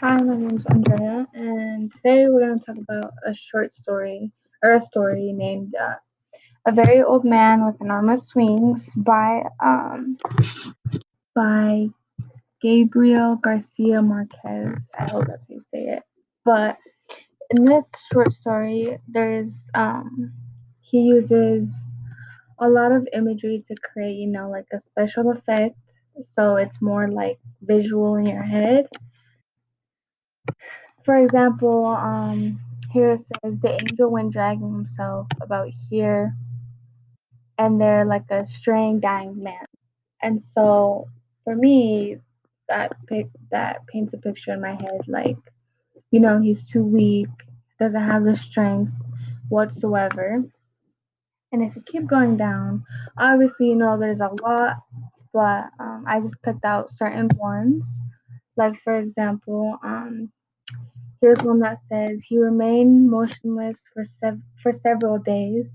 Hi, my name's Andrea, and today we're going to talk about a short story, or a story named uh, "A Very Old Man with Enormous Wings" by um by Gabriel Garcia Marquez. I hope that's how you say it. But in this short story, there's um he uses a lot of imagery to create, you know, like a special effect. So it's more like visual in your head for example, um, here it says the angel went dragging himself about here, and there like a straying, dying man. And so for me, that pic that paints a picture in my head like, you know, he's too weak, doesn't have the strength whatsoever. And if you keep going down, obviously, you know, there's a lot, but um, I just picked out certain ones. Like, for example, um, Here's one that says he remained motionless for sev- for several days.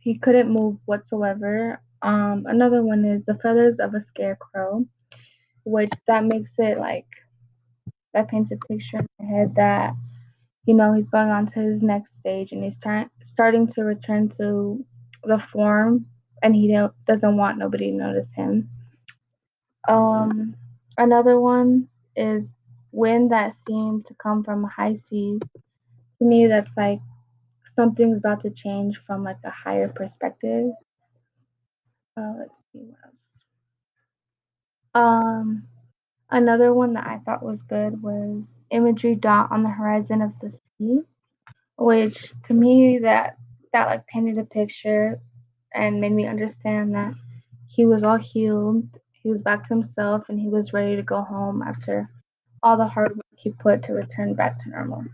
He couldn't move whatsoever. Um, another one is the feathers of a scarecrow, which that makes it like that paints a picture in my head that you know he's going on to his next stage and he's trying starting to return to the form and he don't, doesn't want nobody to notice him. Um, another one is wind that seemed to come from high seas. To me, that's like something's about to change from like a higher perspective. Uh, let's see what else. Um, another one that I thought was good was imagery dot on the horizon of the sea, which to me that that like painted a picture and made me understand that he was all healed, he was back to himself, and he was ready to go home after all the hard work he put to return back to normal.